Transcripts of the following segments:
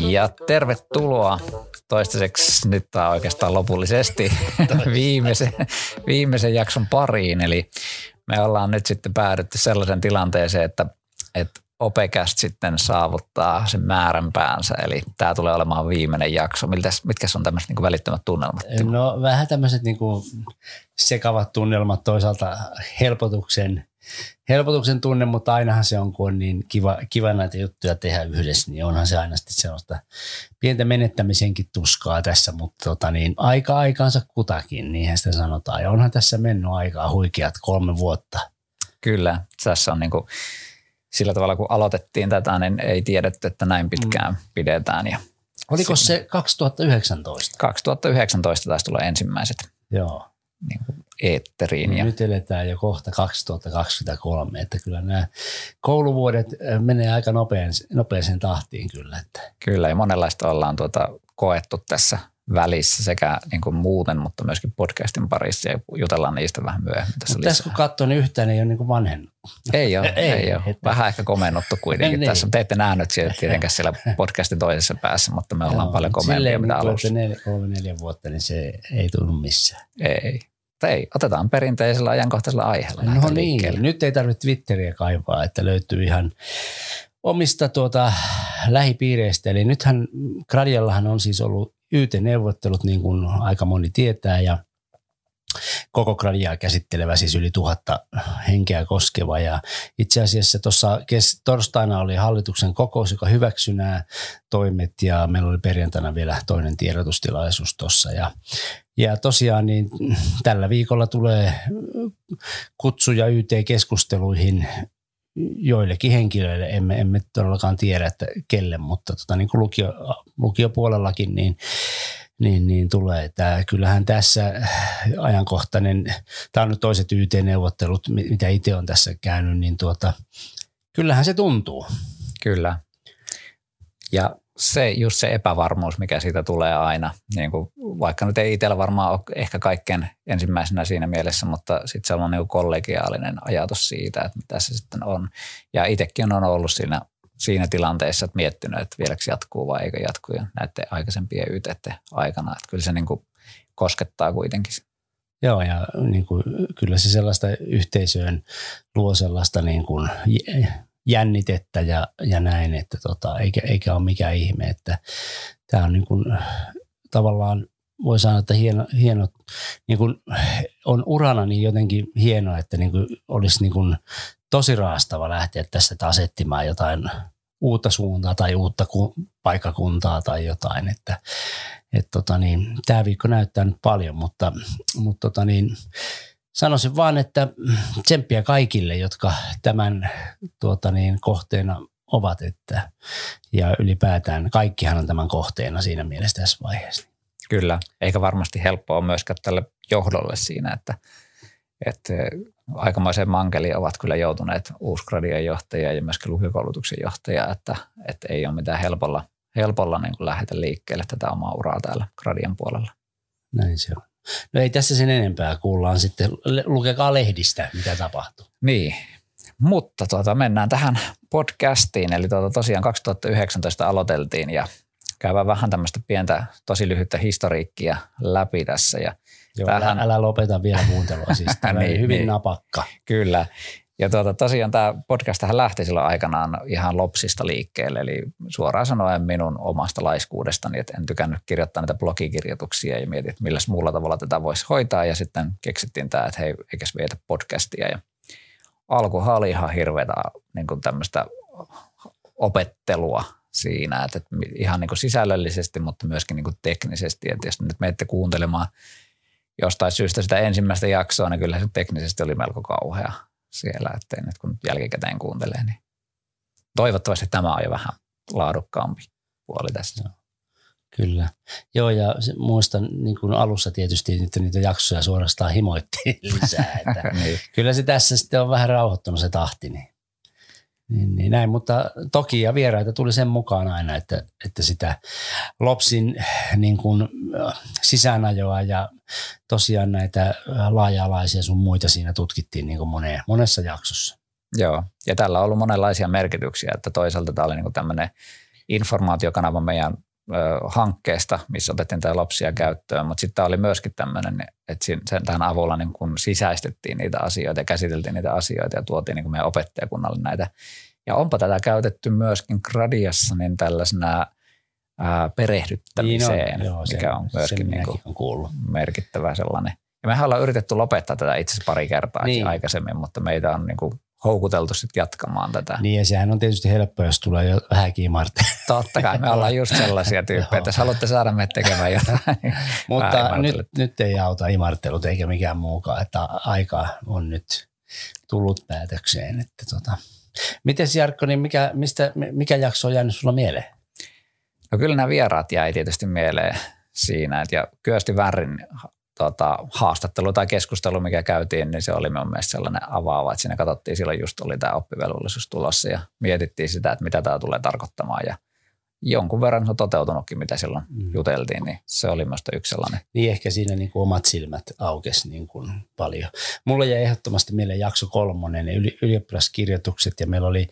Ja tervetuloa toistaiseksi, nyt tämä oikeastaan lopullisesti viimeisen, viimeisen jakson pariin. Eli me ollaan nyt sitten päädytty sellaisen tilanteeseen, että, että Opecast sitten saavuttaa sen määränpäänsä, eli tämä tulee olemaan viimeinen jakso. Miltäs, mitkä on tämmöiset niin välittömät tunnelmat? No vähän tämmöiset niin sekavat tunnelmat, toisaalta helpotuksen helpotuksen tunne, mutta ainahan se on, kun on niin kiva, kiva näitä juttuja tehdä yhdessä, niin onhan se aina sitten sellaista pientä menettämisenkin tuskaa tässä, mutta tota niin, aika aikaansa kutakin, niinhän sitä sanotaan. Ja onhan tässä mennyt aikaa huikeat kolme vuotta. Kyllä, tässä on niin kuin, sillä tavalla kun aloitettiin tätä, niin ei tiedetty, että näin pitkään mm. pidetään. Ja Oliko se 2019? 2019 taisi tulla ensimmäiset. Joo niin kuin eetteriin. Ja... Nyt eletään jo kohta 2023, että kyllä nämä kouluvuodet äh, menee aika nopean, nopeaseen tahtiin kyllä. Että. Kyllä ja monenlaista ollaan tuota koettu tässä välissä sekä niin kuin muuten, mutta myöskin podcastin parissa ja jutellaan niistä vähän myöhemmin tässä Tässä kun katsoo, niin yhtään ei ole niin vanhennut. Ei ole, ei, ei ole. Että... Vähän ehkä komennuttu kuitenkin niin. tässä. Te ette nähnyt siellä tietenkään siellä podcastin toisessa päässä, mutta me ollaan Joo, paljon komeampia mitä niin alussa. Neljä, kolme, neljä vuotta, niin se ei tunnu missään. Ei. Mutta ei, otetaan perinteisellä ajankohtaisella aiheella. No niin, liikkeelle. nyt ei tarvitse Twitteriä kaivaa, että löytyy ihan omista tuota, lähipiireistä. Eli nythän Gradiallahan on siis ollut YT-neuvottelut, niin kuin aika moni tietää, ja koko Gradiaa käsittelevä, siis yli tuhatta henkeä koskeva. Ja itse asiassa tuossa torstaina oli hallituksen kokous, joka hyväksyi nämä toimet ja meillä oli perjantaina vielä toinen tiedotustilaisuus tuossa. Ja, ja tosiaan niin tällä viikolla tulee kutsuja YT-keskusteluihin joillekin henkilöille, emme, emme todellakaan tiedä, että kelle, mutta tota, niin kuin lukio, lukiopuolellakin, niin niin, niin tulee. Että kyllähän tässä ajankohtainen, tämä on nyt toiset YT-neuvottelut, mitä itse on tässä käynyt, niin tuota, kyllähän se tuntuu. Kyllä. Ja se just se epävarmuus, mikä siitä tulee aina, niin kuin, vaikka nyt ei itsellä varmaan ole ehkä kaikkein ensimmäisenä siinä mielessä, mutta sitten se on niin kollegiaalinen ajatus siitä, että mitä se sitten on. Ja itsekin on ollut siinä siinä tilanteessa, että miettinyt, että vieläkö jatkuu vai eikö jatku ja näiden aikaisempien yteiden aikana. Että kyllä se niin kuin koskettaa kuitenkin. Joo, ja niin kuin, kyllä se sellaista yhteisöön luo sellaista niin kuin jännitettä ja, ja näin, että tota, eikä, eikä ole mikään ihme, että tämä on niin kuin, tavallaan voi sanoa, että hieno, hieno niin kuin on urana niin jotenkin hienoa, että niin kuin olisi niin kuin tosi raastava lähteä tässä asettimaan jotain uutta suuntaa tai uutta ku, paikakuntaa tai jotain. Että, et tota niin, tämä viikko näyttää nyt paljon, mutta, mutta tota niin, sanoisin vaan, että tsemppiä kaikille, jotka tämän tuota niin, kohteena ovat. Että, ja ylipäätään kaikkihan on tämän kohteena siinä mielessä tässä vaiheessa. Kyllä, eikä varmasti helppoa myöskään tälle johdolle siinä, että, että aikamoiseen mankeliin ovat kyllä joutuneet uusgradien johtajia ja myöskin lukiokoulutuksen johtaja, että, että ei ole mitään helpolla, helpolla niin kuin lähteä liikkeelle tätä omaa uraa täällä gradien puolella. Näin se on. No ei tässä sen enempää, kuullaan sitten, lukekaa lehdistä, mitä tapahtuu. Niin, mutta tuota, mennään tähän podcastiin, eli tuota, tosiaan 2019 aloiteltiin ja käydään vähän tämmöistä pientä, tosi lyhyttä historiikkia läpi tässä ja – Joo, Tähän... älä lopeta vielä kuuntelua, siis tämä niin, hyvin niin, napakka. Kyllä. Ja tuota, tosiaan tämä podcast lähti silloin aikanaan ihan lopsista liikkeelle, eli suoraan sanoen minun omasta laiskuudestani, että en tykännyt kirjoittaa näitä blogikirjoituksia ja mietin, että millä muulla tavalla tätä voisi hoitaa ja sitten keksittiin tämä, että hei, eikäs vietä podcastia ja alkuhan oli ihan hirveätä niin kuin tämmöistä opettelua siinä, että ihan niin kuin sisällöllisesti, mutta myöskin niin kuin teknisesti, että jos nyt menette kuuntelemaan – jostain syystä sitä ensimmäistä jaksoa, niin kyllä se teknisesti oli melko kauhea siellä, että nyt kun jälkikäteen kuuntelee, niin toivottavasti tämä on jo vähän laadukkaampi puoli tässä. Kyllä. Joo, ja muistan niin kuin alussa tietysti että niitä jaksoja suorastaan himoittiin lisää. Että niin. Kyllä se tässä sitten on vähän rauhoittunut se tahti. Niin. Niin, niin näin, mutta toki ja vieraita tuli sen mukaan aina, että, että sitä Lopsin niin kuin, sisäänajoa ja tosiaan näitä laaja-alaisia sun muita siinä tutkittiin niin kuin moneen, monessa jaksossa. Joo, ja tällä on ollut monenlaisia merkityksiä, että toisaalta tämä oli niin tämmöinen informaatiokanava meidän hankkeesta, missä otettiin tämä lapsia käyttöön, mutta sitten oli myöskin tämmöinen, että sen, tähän avulla niin kun sisäistettiin niitä asioita ja käsiteltiin niitä asioita ja tuotiin niin meidän opettajakunnalle näitä. Ja onpa tätä käytetty myöskin Gradiassa niin tällaisena ää, perehdyttämiseen, niin on, joo, mikä on myöskin niin kuin on merkittävä sellainen. Ja mehän ollaan yritetty lopettaa tätä itse asiassa pari kertaa niin. aikaisemmin, mutta meitä on niin kuin houkuteltu sitten jatkamaan tätä. Niin ja sehän on tietysti helppo, jos tulee jo vähän kiimarte. Totta kai, me ollaan just sellaisia tyyppejä, että jos haluatte saada meidät tekemään jotain. Niin Mutta nyt, nyt ei auta imartelut eikä mikään muukaan, että aika on nyt tullut päätökseen. Että tota. Miten Jarkko, niin mikä, mistä, mikä jakso on jäänyt sulla mieleen? No kyllä nämä vieraat jäi tietysti mieleen siinä, että ja Kyösti Värrin tota, haastattelu tai keskustelu, mikä käytiin, niin se oli mun mielestä sellainen avaava, että siinä katsottiin, silloin just oli tämä oppivelvollisuus tulossa ja mietittiin sitä, että mitä tämä tulee tarkoittamaan ja jonkun verran se on toteutunutkin, mitä silloin mm. juteltiin, niin se oli myös yksi sellainen. Niin ehkä siinä niin kuin omat silmät aukesi niin kuin paljon. Mulla jäi ehdottomasti mieleen jakso kolmonen, yli, ylioppilaskirjoitukset ja meillä oli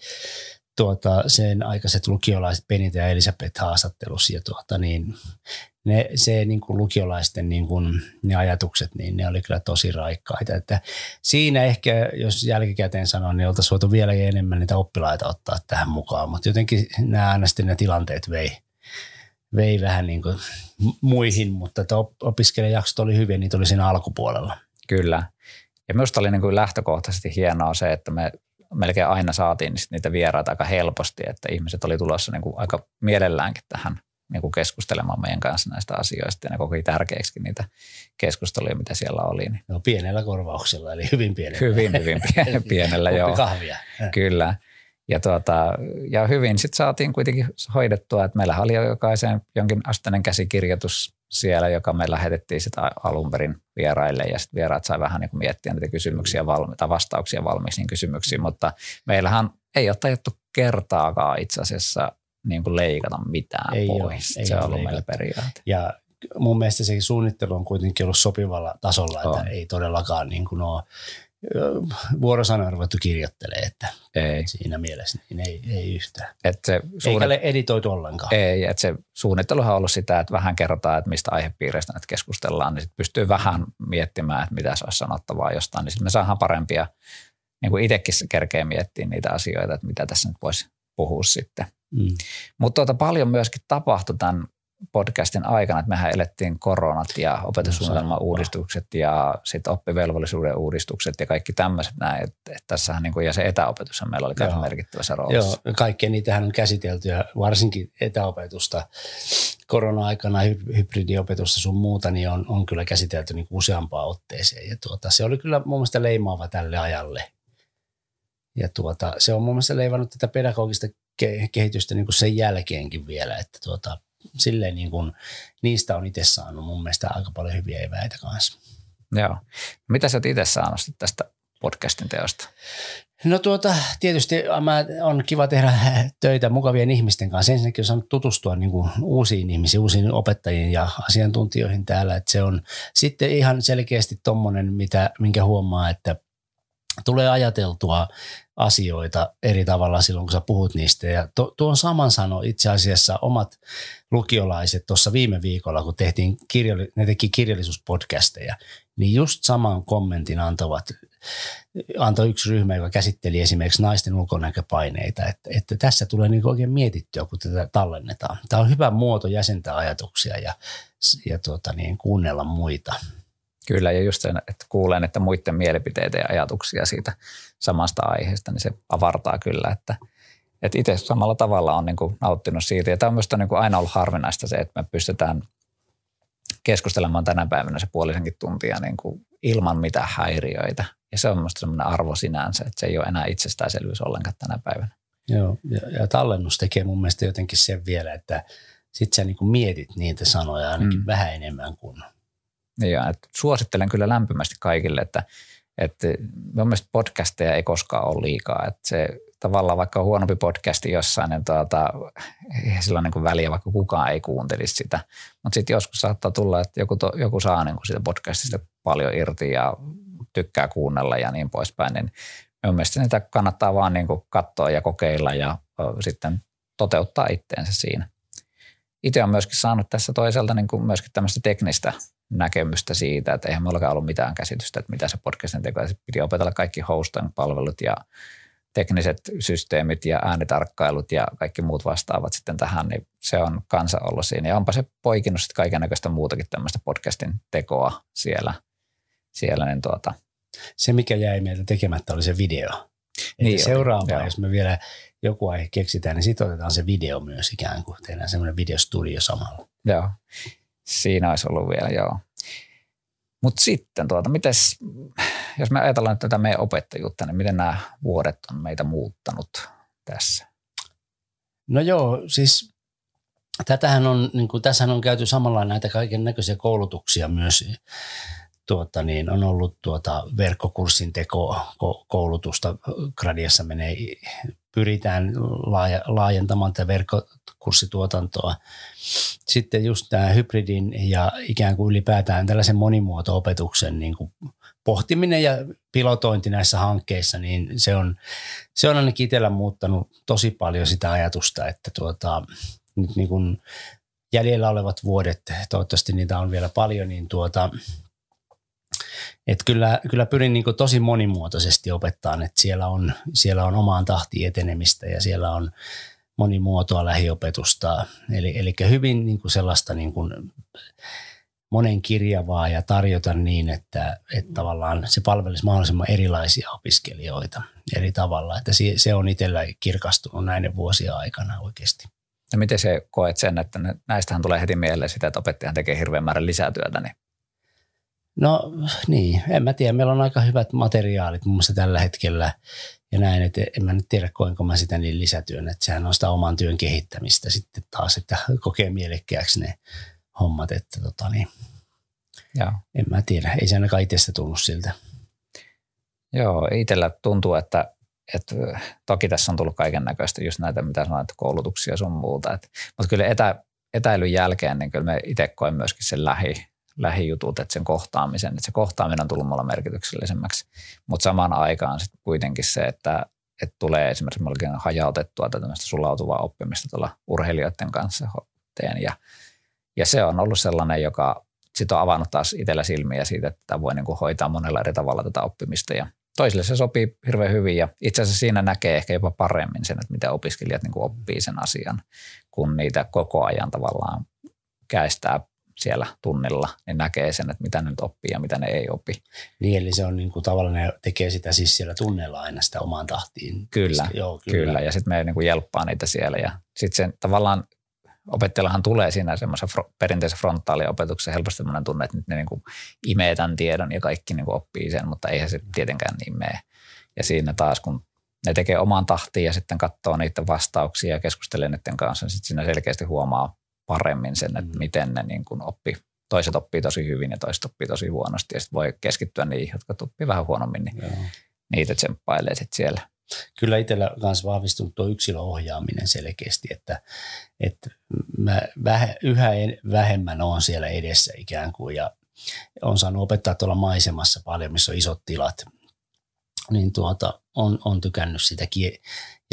tuota, sen aikaiset lukiolaiset Benita ja Elisabeth haastattelussa ja tuota, niin, ne, se niin kuin lukiolaisten niin kuin, ne ajatukset, niin ne oli kyllä tosi raikkaita. Että siinä ehkä, jos jälkikäteen sanon, niin oltaisiin voitu vielä enemmän niitä oppilaita ottaa tähän mukaan, mutta jotenkin nämä aina sitten ne tilanteet vei, vei vähän niin kuin muihin, mutta että opiskelijajaksot oli hyviä, niitä oli siinä alkupuolella. Kyllä. Ja minusta oli niin kuin lähtökohtaisesti hienoa se, että me melkein aina saatiin niitä vieraita aika helposti, että ihmiset oli tulossa niin kuin aika mielelläänkin tähän niin kuin keskustelemaan meidän kanssa näistä asioista ja ne koki tärkeäksi niitä keskusteluja, mitä siellä oli. Niin. No pienellä korvauksella, eli hyvin pienellä. Hyvin, hyvin pienellä, joo. kahvia. Kyllä. Ja, tuota, ja hyvin sitten saatiin kuitenkin hoidettua, että meillä oli jo jokaisen jonkin asteinen käsikirjoitus siellä, joka me lähetettiin sitä alun perin vieraille ja sitten vieraat sai vähän niin kuin miettiä niitä kysymyksiä valmi- tai vastauksia valmiisiin kysymyksiin, mutta meillähän ei ole tajuttu kertaakaan itse asiassa niin kuin leikata mitään ei pois. Ole, se on ollut meillä periaate. Ja mun mielestä se suunnittelu on kuitenkin ollut sopivalla tasolla, on. että ei todellakaan niin kuin ole vuorosanoja ruvettu kirjoittelee, että ei. siinä mielessä niin ei, ei yhtään. Et se suunnit... Eikä ole editoitu ollenkaan. Ei, että se suunnitteluhan on ollut sitä, että vähän kerrotaan, että mistä aihepiireistä nyt keskustellaan, niin sitten pystyy vähän miettimään, että mitä se olisi sanottavaa jostain, niin sitten me saadaan parempia, niin kuin itsekin kerkee miettiä niitä asioita, että mitä tässä nyt voisi puhua sitten. Mm. Mutta tuota, paljon myöskin tapahtui tämän podcastin aikana, että mehän elettiin koronat ja opetussuunnitelman uudistukset ja sitten oppivelvollisuuden uudistukset ja kaikki tämmöiset näin. Että et tässähän niin kuin, ja se etäopetus meillä oli myös merkittävässä roolissa. Joo, kaikkea niitähän on käsitelty ja varsinkin etäopetusta korona-aikana, hybridiopetusta sun muuta, niin on, on kyllä käsitelty niin useampaan otteeseen. Ja tuota, se oli kyllä mun mielestä leimaava tälle ajalle. Ja tuota, se on mun mielestä leivannut tätä pedagogista kehitystä niin kuin sen jälkeenkin vielä, että tuota, silleen niin kuin, niistä on itse saanut mun mielestä aika paljon hyviä eväitä kanssa. Joo. Mitä sä oot itse saanut tästä podcastin teosta? No tuota, tietysti mä, on kiva tehdä töitä mukavien ihmisten kanssa. Ensinnäkin on saanut tutustua niin kuin uusiin ihmisiin, uusiin opettajiin ja asiantuntijoihin täällä. Että se on sitten ihan selkeästi tommonen, mitä, minkä huomaa, että tulee ajateltua asioita eri tavalla silloin, kun sä puhut niistä. Ja to, tuon saman sano itse asiassa omat lukiolaiset tuossa viime viikolla, kun tehtiin kirjalli, ne teki kirjallisuuspodcasteja, niin just saman kommentin antavat, antoi yksi ryhmä, joka käsitteli esimerkiksi naisten ulkonäköpaineita, että, että tässä tulee niin oikein mietittyä, kun tätä tallennetaan. Tämä on hyvä muoto jäsentää ajatuksia ja, ja tuota niin, kuunnella muita. Kyllä, ja just sen, että kuulen, että muiden mielipiteitä ja ajatuksia siitä samasta aiheesta, niin se avartaa kyllä, että, että itse samalla tavalla on niin kuin nauttinut siitä. Ja tämä on myös niin kuin aina ollut harvinaista se, että me pystytään keskustelemaan tänä päivänä se puolisenkin tuntia niin kuin ilman mitään häiriöitä. Ja se on minusta sellainen arvo sinänsä, että se ei ole enää itsestäänselvyys ollenkaan tänä päivänä. Joo, ja, ja tallennus tekee mun mielestä jotenkin sen vielä, että sit sä niin kuin mietit niitä sanoja ainakin mm. vähän enemmän kuin ja, että suosittelen kyllä lämpimästi kaikille, että, että mun mielestä podcasteja ei koskaan ole liikaa. Että se tavallaan vaikka on huonompi podcasti jossain, niin tuota, ei sillä niin kuin väliä, vaikka kukaan ei kuuntelisi sitä. Mutta sitten joskus saattaa tulla, että joku, to, joku saa niin kuin siitä podcastista paljon irti ja tykkää kuunnella ja niin poispäin, niin minun mielestä niitä kannattaa vaan niin kuin katsoa ja kokeilla ja sitten toteuttaa itteensä siinä. Itse olen myöskin saanut tässä toisaalta niin kuin myöskin tämmöistä teknistä näkemystä siitä, että eihän minullakaan ollut mitään käsitystä, että mitä se podcastin teko. Piti opetella kaikki hosting-palvelut ja tekniset systeemit ja äänitarkkailut ja kaikki muut vastaavat sitten tähän, niin se on kansa ollut siinä. Ja onpa se poikinut sitten kaiken näköistä muutakin tämmöistä podcastin tekoa siellä. siellä niin tuota. Se, mikä jäi meiltä tekemättä, oli se video. Niin seuraava, jos me vielä joku aihe keksitään, niin sitten otetaan se video myös ikään kuin. Tehdään semmoinen videostudio samalla. Joo, siinä olisi ollut vielä, joo. Mutta sitten, tuota, mites, jos me ajatellaan tätä meidän opettajuutta, niin miten nämä vuodet on meitä muuttanut tässä? No joo, siis tätähän on, niin kuin, tässähän on käyty samalla näitä kaiken näköisiä koulutuksia myös. Tuota, niin on ollut tuota verkkokurssin teko koulutusta. Gradiassa menee, pyritään laajentamaan tätä verkkokurssituotantoa. Sitten just tämä hybridin ja ikään kuin ylipäätään tällaisen monimuoto-opetuksen niin kuin pohtiminen ja pilotointi näissä hankkeissa, niin se on, se on ainakin itsellä muuttanut tosi paljon sitä ajatusta, että tuota, nyt niin kuin jäljellä olevat vuodet, toivottavasti niitä on vielä paljon, niin tuota, et kyllä, kyllä pyrin niin kuin tosi monimuotoisesti opettaa, että siellä on, siellä on omaan tahtiin etenemistä ja siellä on monimuotoa lähiopetusta. Eli, eli hyvin niin kuin sellaista niin kuin monen kirjavaa ja tarjota niin, että, että tavallaan se palvelisi mahdollisimman erilaisia opiskelijoita eri tavalla. Että se, se on itsellä kirkastunut näiden vuosien aikana oikeasti. Ja miten se koet sen, että näistähän tulee heti mieleen sitä, että opettajahan tekee hirveän määrän lisätyötä, niin No niin, en mä tiedä. Meillä on aika hyvät materiaalit muun muassa tällä hetkellä ja näin, että en mä nyt tiedä koinko mä sitä niin lisätyön, että sehän on sitä oman työn kehittämistä sitten taas, että kokee mielekkääksi ne hommat, että tota niin, Joo. en mä tiedä, ei se ainakaan itsestä tunnu siltä. Joo, itsellä tuntuu, että, että toki tässä on tullut kaiken näköistä just näitä, mitä sanoit, koulutuksia sun muuta, että, mutta kyllä etä, etäilyn jälkeen, niin kyllä me itse koen myöskin sen lähi, lähijutut, että sen kohtaamisen, että se kohtaaminen on tullut mulla merkityksellisemmäksi, mutta samaan aikaan sitten kuitenkin se, että, että tulee esimerkiksi melkein hajautettua tämmöistä sulautuvaa oppimista tuolla urheilijoiden kanssa teen. Ja, ja se on ollut sellainen, joka sitten on avannut taas itsellä silmiä siitä, että voi niin kuin hoitaa monella eri tavalla tätä oppimista. Ja toisille se sopii hirveän hyvin ja itse asiassa siinä näkee ehkä jopa paremmin sen, että miten opiskelijat niin kuin oppii sen asian, kun niitä koko ajan tavallaan käistää siellä tunnilla, niin näkee sen, että mitä ne nyt oppii ja mitä ne ei opi. Niin, eli se on niin kuin tavallaan, ne tekee sitä siis siellä tunnella aina sitä omaan tahtiin. Kyllä, Joo, kyllä. kyllä. ja sitten me niin kuin jelppaa niitä siellä ja sitten sen tavallaan opettajallahan tulee siinä semmoisen fro, perinteisen frontaaliopetuksen helposti sellainen tunne, että nyt ne niin kuin imee tämän tiedon ja kaikki niin kuin oppii sen, mutta eihän se tietenkään niin mene. Ja siinä taas, kun ne tekee omaan tahtiin ja sitten katsoo niiden vastauksia ja keskustelee niiden kanssa, niin sitten siinä selkeästi huomaa paremmin sen, että mm. miten ne niin kuin oppi. Toiset oppii tosi hyvin ja toiset oppii tosi huonosti ja sitten voi keskittyä niihin, jotka oppii vähän huonommin, niin Joo. niitä tsemppailee sitten siellä. Kyllä itsellä myös vahvistunut tuo yksilöohjaaminen selkeästi, että, että mä väh, yhä vähemmän on siellä edessä ikään kuin ja on saanut opettaa tuolla maisemassa paljon, missä on isot tilat, niin tuota, on, on tykännyt sitä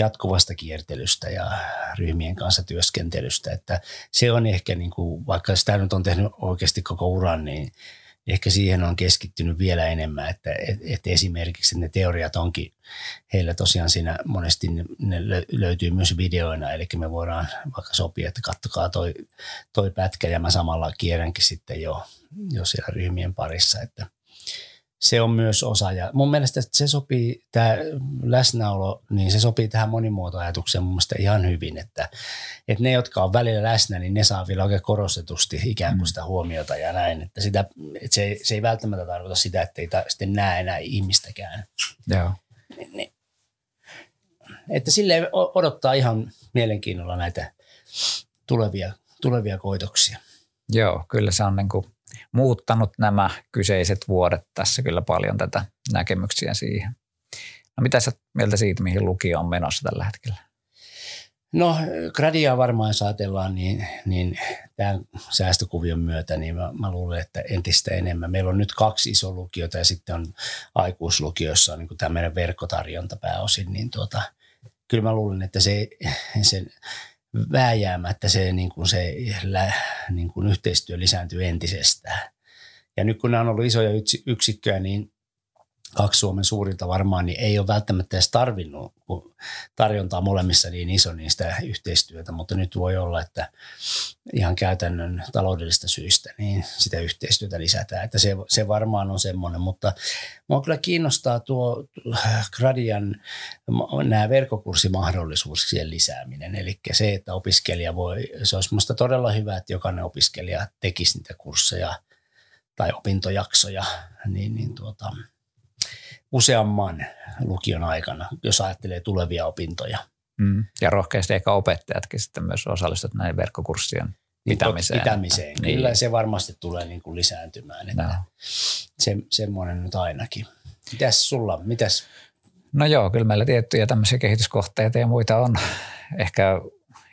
jatkuvasta kiertelystä ja ryhmien kanssa työskentelystä. Että se on ehkä, niin kuin, vaikka sitä nyt on tehnyt oikeasti koko uran, niin ehkä siihen on keskittynyt vielä enemmän, että, että esimerkiksi ne teoriat onkin heillä tosiaan siinä monesti ne löytyy myös videoina, eli me voidaan vaikka sopia, että kattokaa toi, toi pätkä ja mä samalla kierränkin sitten jo, jo siellä ryhmien parissa, että – se on myös osa. Ja mun mielestä se sopii, tämä läsnäolo, niin se sopii tähän monimuotoajatukseen mun mielestä ihan hyvin, että, että ne, jotka on välillä läsnä, niin ne saa vielä oikein korostetusti ikään kuin mm. sitä huomiota ja näin. Että, sitä, että se, se ei välttämättä tarkoita sitä, että ei ta, sitten näe enää ihmistäkään. Joo. Niin. Että sille odottaa ihan mielenkiinnolla näitä tulevia, tulevia koitoksia. Joo, kyllä se on niin kuin muuttanut nämä kyseiset vuodet tässä kyllä paljon tätä näkemyksiä siihen. No mitä sä mieltä siitä, mihin lukio on menossa tällä hetkellä? No gradia varmaan jos ajatellaan, niin, niin tämän säästökuvion myötä, niin mä, mä luulen, että entistä enemmän. Meillä on nyt kaksi iso lukiota ja sitten on aikuislukiossa on niin tämä meidän verkkotarjonta pääosin, niin tuota, kyllä mä luulen, että se, se vääjäämättä se, niin kuin se niin kuin yhteistyö lisääntyy entisestään. Ja nyt kun nämä on ollut isoja yksikköjä, niin kaksi Suomen suurinta varmaan, niin ei ole välttämättä edes tarvinnut, kun tarjontaa molemmissa niin iso, niin sitä yhteistyötä, mutta nyt voi olla, että ihan käytännön taloudellista syistä, niin sitä yhteistyötä lisätään. Että se, se varmaan on semmoinen, mutta minua kyllä kiinnostaa tuo Gradian nämä verkkokurssimahdollisuuksien lisääminen, eli se, että opiskelija voi, se olisi minusta todella hyvä, että jokainen opiskelija tekisi niitä kursseja tai opintojaksoja, niin, niin tuota, useamman lukion aikana, jos ajattelee tulevia opintoja. Mm. Ja rohkeasti ehkä opettajatkin sitten myös osallistuvat näihin verkkokurssien niin, pitämiseen. pitämiseen. Niin. Kyllä se varmasti tulee niin kuin lisääntymään. Että no. se, semmoinen nyt ainakin. Mitäs sulla, mitäs? No joo, kyllä meillä tiettyjä tämmöisiä kehityskohteita ja muita on. Ehkä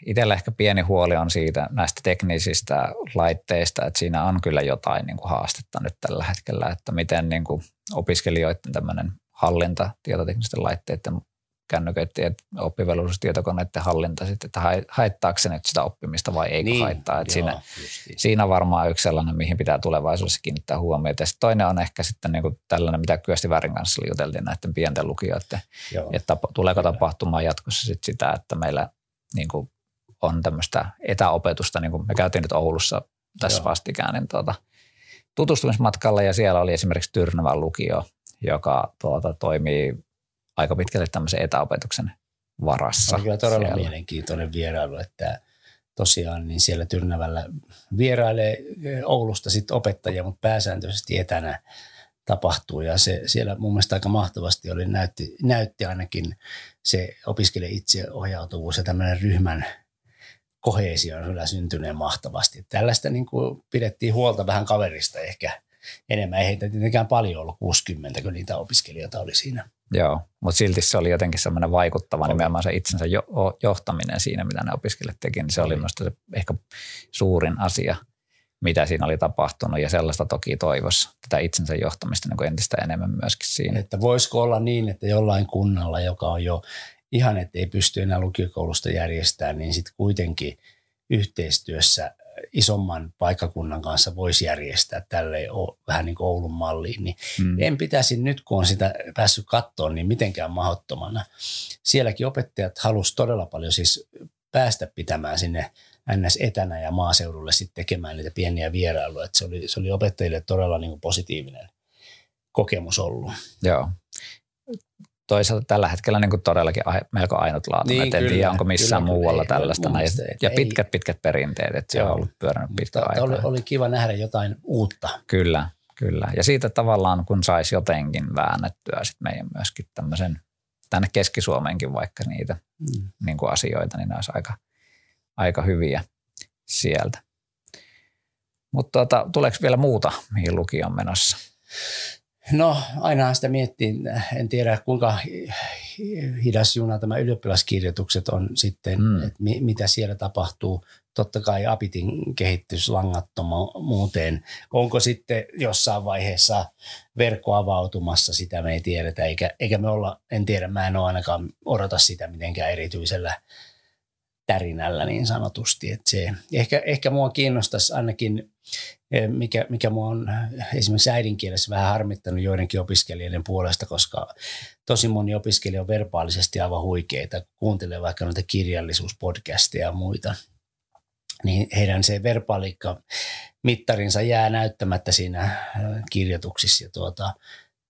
itsellä ehkä pieni huoli on siitä näistä teknisistä laitteista, että siinä on kyllä jotain niin kuin haastetta nyt tällä hetkellä, että miten niin kuin opiskelijoiden tämmöinen hallinta tietoteknisten laitteiden kännyköiden ja oppivelvollisuustietokoneiden hallinta, sitten, että haittaako se nyt sitä oppimista vai eikö niin, haittaa. Että joo, siinä, siinä varmaan yksi sellainen, mihin pitää tulevaisuudessa kiinnittää huomiota. Ja toinen on ehkä sitten niin kuin tällainen, mitä Kyösti Värin kanssa juteltiin näiden pienten lukijoiden, joo, että tuleeko kyllä. tapahtumaan jatkossa sit sitä, että meillä niin kuin on tämmöistä etäopetusta, niin kuin me käytiin nyt Oulussa tässä Joo. vastikään, niin tuota, tutustumismatkalla ja siellä oli esimerkiksi Tyrnävän lukio, joka tuota, toimii aika pitkälle tämmöisen etäopetuksen varassa. Oli kyllä todella siellä. mielenkiintoinen vierailu, että tosiaan niin siellä Tyrnävällä vierailee Oulusta sitten opettajia, mutta pääsääntöisesti etänä tapahtuu ja se siellä mun mielestä aika mahtavasti oli, näytti, näytti ainakin se opiskelija itseohjautuvuus ja tämmöinen ryhmän koheesio on kyllä syntyneen mahtavasti. Tällaista niin kuin pidettiin huolta vähän kaverista ehkä enemmän. Ei heitä tietenkään paljon ollut 60, kun niitä opiskelijoita oli siinä. Joo, mutta silti se oli jotenkin semmoinen vaikuttava oli. nimenomaan se itsensä jo, johtaminen siinä, mitä ne opiskelijat teki. Niin se oli, oli minusta se ehkä suurin asia, mitä siinä oli tapahtunut ja sellaista toki toivossa tätä itsensä johtamista niin kuin entistä enemmän myöskin siinä. Että voisiko olla niin, että jollain kunnalla, joka on jo ihan, että ei pysty enää lukiokoulusta järjestämään, niin sitten kuitenkin yhteistyössä isomman paikakunnan kanssa voisi järjestää tälle vähän niin kuin Oulun malliin, niin mm. en pitäisi nyt, kun on sitä päässyt kattoon, niin mitenkään mahdottomana. Sielläkin opettajat halusivat todella paljon siis päästä pitämään sinne ns. etänä ja maaseudulle sitten tekemään niitä pieniä vierailuja. Se, oli, se oli opettajille todella niin kuin positiivinen kokemus ollut. Joo toisaalta tällä hetkellä niin kuin todellakin melko ainutlaatuinen. Niin, en tiedä, onko missään kyllä, muualla ei, tällaista. Näin. Ja pitkät, ei. pitkät perinteet, että se on ollut pyörinyt pitkä aika. Oli, oli kiva nähdä jotain uutta. Kyllä, kyllä. Ja siitä tavallaan, kun saisi jotenkin väännettyä sit meidän myöskin tämmöisen, tänne Keski-Suomeenkin vaikka niitä mm. niin kuin asioita, niin ne olisi aika, aika hyviä sieltä. Mutta tuota, tuleeko vielä muuta, mihin lukio on menossa? No aina sitä miettii, en tiedä kuinka hidas juna tämä ylioppilaskirjoitukset on sitten, mm. että mi, mitä siellä tapahtuu. Totta kai Apitin kehitys langattomuuteen. Onko sitten jossain vaiheessa verkko avautumassa, sitä me ei tiedetä, eikä, eikä me olla, en tiedä, mä en ole ainakaan odota sitä mitenkään erityisellä tärinällä niin sanotusti. Että se, ehkä, ehkä mua kiinnostaisi ainakin mikä, mikä mua on esimerkiksi äidinkielessä vähän harmittanut joidenkin opiskelijoiden puolesta, koska tosi moni opiskelija on verbaalisesti aivan huikeita, kuuntelee vaikka noita kirjallisuuspodcasteja ja muita, niin heidän se verbaalikka mittarinsa jää näyttämättä siinä äh, kirjoituksissa. Ja tuota,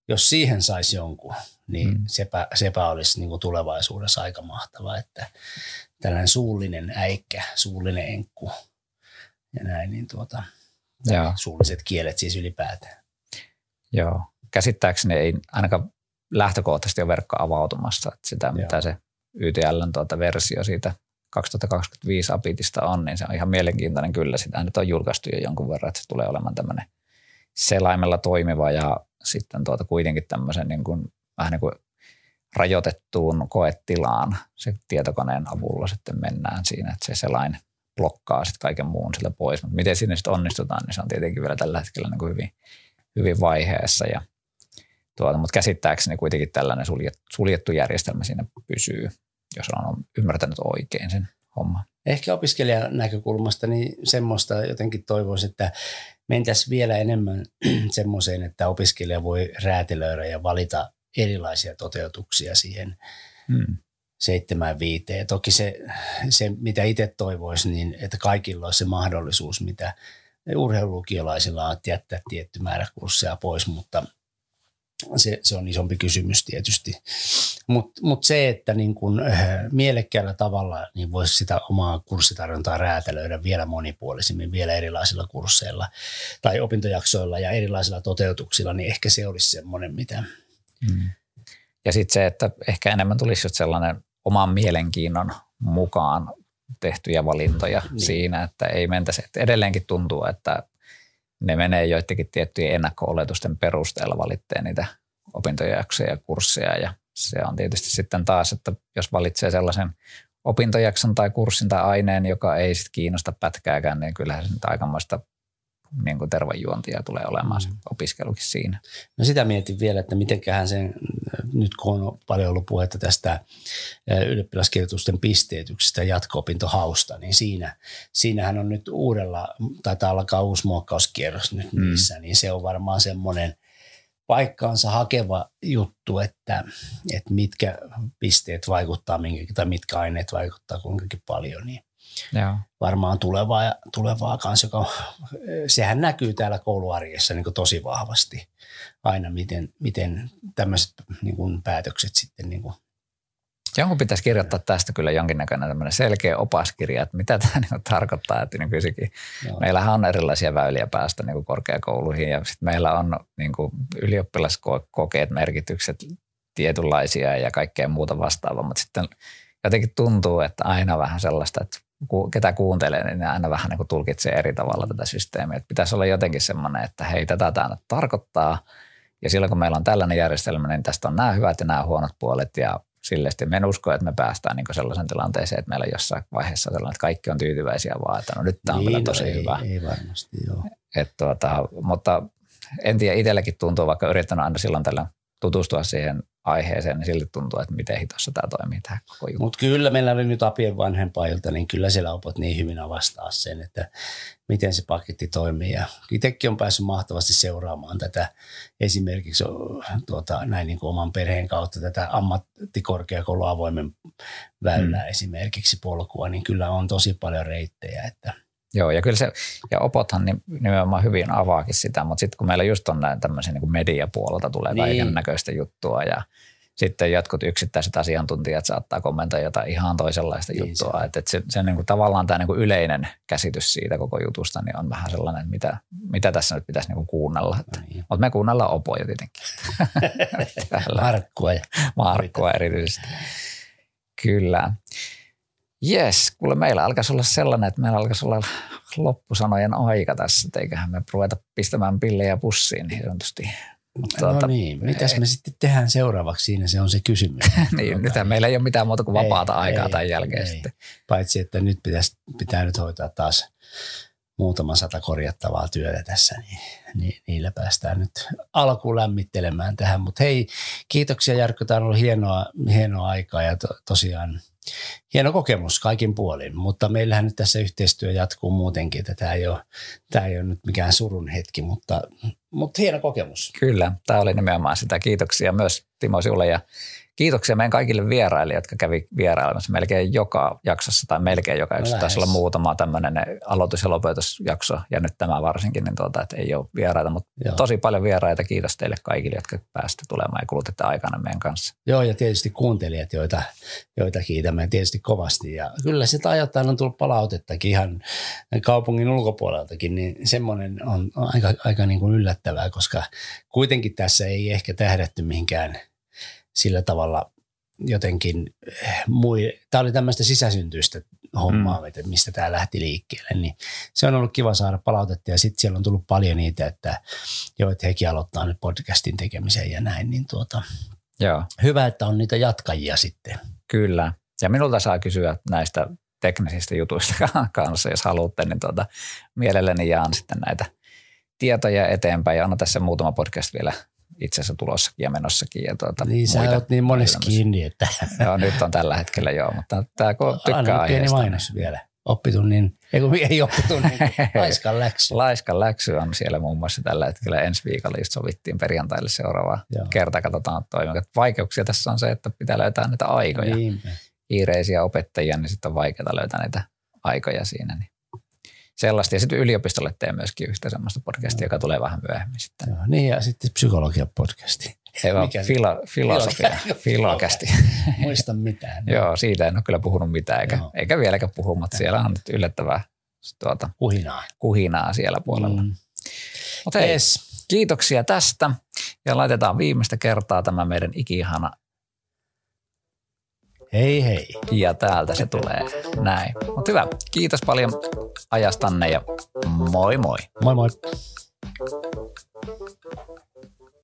jos siihen saisi jonkun, niin mm. sepä, sepä olisi niin kuin tulevaisuudessa aika mahtava, että tällainen suullinen äikkä, suullinen enkku ja näin, niin tuota – Joo. suulliset kielet siis ylipäätään. Joo, käsittääkseni ei ainakaan lähtökohtaisesti ole verkko avautumassa, että sitä Joo. mitä se YTLn tuota versio siitä 2025 Apitista on, niin se on ihan mielenkiintoinen kyllä. Sitä nyt on julkaistu jo jonkun verran, että se tulee olemaan tämmöinen selaimella toimiva ja sitten tuota kuitenkin tämmöisen niin kuin, vähän niin kuin rajoitettuun koetilaan. Se tietokoneen avulla sitten mennään siinä, että se selain blokkaa sitten kaiken muun sille pois. Mutta miten sinne sitten onnistutaan, niin se on tietenkin vielä tällä hetkellä niin kuin hyvin, hyvin vaiheessa. Ja tuota, mutta käsittääkseni kuitenkin tällainen suljettu, suljettu järjestelmä siinä pysyy, jos on ymmärtänyt oikein sen homman. Ehkä opiskelijan näkökulmasta niin semmoista jotenkin toivoisin, että mentäisiin vielä enemmän semmoiseen, että opiskelija voi räätälöidä ja valita erilaisia toteutuksia siihen hmm. Seitsemään viiteen. Toki se, se mitä itse toivoisin, niin että kaikilla olisi se mahdollisuus, mitä urheilulukiolaisilla on, että jättää tietty määrä kursseja pois, mutta – se, se on isompi kysymys tietysti. Mutta mut se, että niin kun, äh, mielekkäällä tavalla niin voisi sitä omaa kurssitarjontaa räätälöidä vielä monipuolisemmin, vielä erilaisilla kursseilla tai opintojaksoilla ja erilaisilla toteutuksilla, niin ehkä se olisi semmoinen, mitä... Hmm. Ja sitten se, että ehkä enemmän tulisi just sellainen oman mielenkiinnon mukaan tehtyjä valintoja niin. siinä, että ei mentäisi. Että edelleenkin tuntuu, että ne menee joidenkin tiettyjen ennakko-oletusten perusteella valitteen niitä opintojaksoja ja kursseja ja se on tietysti sitten taas, että jos valitsee sellaisen opintojakson tai kurssin tai aineen, joka ei sitten kiinnosta pätkääkään, niin kyllähän se nyt aikamoista niin kuin tervajuontia tulee olemaan se opiskelukin siinä. No sitä mietin vielä, että mitenköhän sen, nyt kun on paljon ollut puhetta tästä ylioppilaskirjoitusten pisteytyksestä ja jatko-opintohausta, niin siinä, siinähän on nyt uudella, taitaa alkaa uusi muokkauskierros nyt mm. niissä, niin se on varmaan semmoinen paikkaansa hakeva juttu, että, että mitkä pisteet vaikuttaa minkäkin, tai mitkä aineet vaikuttaa kuinkakin paljon, niin Joo. varmaan tulevaa, tulevaa kanssa, joka sehän näkyy täällä kouluarjessa niin tosi vahvasti aina, miten, miten tämmöiset niin kuin päätökset sitten niin kuin Jonkun pitäisi kirjoittaa tästä kyllä jonkinnäköinen selkeä opaskirja, että mitä tämä niin tarkoittaa. Että niin kysyikin, meillähän on erilaisia väyliä päästä niin korkeakouluihin ja sitten meillä on niin ylioppilaskokeet, merkitykset tietynlaisia ja kaikkea muuta vastaavaa, mutta sitten jotenkin tuntuu, että aina vähän sellaista, että ketä kuuntelee, niin ne aina vähän niin kuin tulkitsee eri tavalla tätä systeemiä. Että pitäisi olla jotenkin semmoinen, että hei, tätä tämä nyt tarkoittaa. Ja silloin kun meillä on tällainen järjestelmä, niin tästä on nämä hyvät ja nämä huonot puolet. Ja sille sitten en usko, että me päästään niin sellaisen tilanteeseen, että meillä jossain vaiheessa sellainen, että kaikki on tyytyväisiä, vaan että no nyt tämä on niin, kyllä tosi no, hyvä. Ei, ei varmasti, joo. Et tuota, mutta en tiedä, itsellekin tuntuu, vaikka yrittänyt aina silloin tällä tutustua siihen aiheeseen, niin silti tuntuu, että miten hitossa tämä toimii tämä koko juttu. Mutta kyllä meillä oli nyt Apien vanhempailta, niin kyllä siellä opot niin hyvin avastaa sen, että miten se paketti toimii. Ja itsekin on päässyt mahtavasti seuraamaan tätä esimerkiksi tuota, näin niin kuin oman perheen kautta tätä ammattikorkeakoulun avoimen väylää hmm. esimerkiksi polkua, niin kyllä on tosi paljon reittejä, että – Joo, ja kyllä se, ja opothan nimenomaan hyvin avaakin sitä, mutta sitten kun meillä just on näin tämmöisiä niin mediapuolelta tulee niin. kaiken näköistä juttua ja sitten jotkut yksittäiset asiantuntijat saattaa kommentoida jotain ihan toisenlaista niin juttua. Se. Että, että se, se niin kuin, tavallaan tämä niin kuin yleinen käsitys siitä koko jutusta niin on vähän sellainen, että mitä, mitä tässä nyt pitäisi niin kuin kuunnella. Että, no niin. Mutta me kuunnellaan opoja tietenkin. Markkua. Ja Markkua erityisesti. Kyllä. Jes, kuule meillä alkaisi olla sellainen, että meillä alkaisi olla loppusanojen aika tässä, että eiköhän me ruveta pistämään pillejä pussiin niin sanotusti. Mutta no tuota, niin, mitäs ei, me sitten tehdään seuraavaksi siinä, se on se kysymys. niin, nyt meillä ei ole mitään muuta kuin vapaata ei, aikaa ei, tämän jälkeen ei. sitten. Paitsi, että nyt pitäisi, pitää nyt hoitaa taas muutama sata korjattavaa työtä tässä, niin, niin niillä päästään nyt alkuun lämmittelemään tähän. Mutta hei, kiitoksia Jarkko, tämä on ollut hienoa, hienoa aikaa ja to, tosiaan – hieno kokemus kaikin puolin, mutta meillähän nyt tässä yhteistyö jatkuu muutenkin, että tämä ei ole, tämä ei ole nyt mikään surun hetki, mutta, mutta hieno kokemus. Kyllä, tämä oli nimenomaan sitä. Kiitoksia myös Timo sinulle ja Kiitoksia meidän kaikille vieraille, jotka kävi vierailemassa melkein joka jaksossa tai melkein joka jaksossa. Taisi olla muutama tämmöinen aloitus- ja lopetusjakso ja nyt tämä varsinkin, niin tuota, että ei ole vieraita, mutta Joo. tosi paljon vieraita. Kiitos teille kaikille, jotka pääsitte tulemaan ja kulutitte aikana meidän kanssa. Joo ja tietysti kuuntelijat, joita, joita kiitämme tietysti kovasti ja kyllä sitä ajoittain on tullut palautettakin ihan kaupungin ulkopuoleltakin, niin semmoinen on aika, aika niin kuin yllättävää, koska kuitenkin tässä ei ehkä tähdätty mihinkään – sillä jotenkin eh, mui, tämä oli tämmöistä sisäsyntyistä hommaa, mm. mistä tämä lähti liikkeelle, niin se on ollut kiva saada palautetta ja sitten siellä on tullut paljon niitä, että joo, että hekin aloittaa nyt podcastin tekemisen ja näin, niin tuota, Joo, Hyvä, että on niitä jatkajia sitten. kyllä. Ja minulta saa kysyä näistä teknisistä jutuista kanssa, jos haluatte, niin tuota, mielelläni jaan sitten näitä tietoja eteenpäin. Ja on tässä muutama podcast vielä itse asiassa tulossakin ja menossakin. Ja tuota, Niin sä oot niin monessa kiinni, että Joo, nyt on tällä hetkellä joo, mutta tämä kun tykkää anna pieni aiheesta. niin- mainos vielä. Oppitunnin, ei kun ei oppitunnin, laiskan läksy. Laiskan läksy on siellä muun muassa tällä hetkellä ensi viikolla, just sovittiin perjantaille seuraava Joo. kerta, katsotaan toimiko. Vaikeuksia tässä on se, että pitää löytää näitä aikoja. Niin. Kiireisiä opettajia, niin sitten on vaikeaa löytää näitä aikoja siinä. Niin sellaista. Ja sitten yliopistolle teen myöskin yhtä semmoista podcastia, joka tulee vähän myöhemmin sitten. Joo, niin ja sitten psykologian podcasti. Ei vaan filo, filosofia, Filokästi. Muista mitään. Joo, siitä en ole kyllä puhunut mitään, eikä, Joo. eikä vieläkään puhu, mutta siellä on nyt yllättävää tuota, Huhinaa. kuhinaa siellä puolella. Mm. Mutta hei, Yes. kiitoksia tästä ja laitetaan viimeistä kertaa tämä meidän ikihana Hei hei. ja täältä se tulee näin. Mutta hyvä, kiitos paljon ajastanne ja moi moi. Moi moi.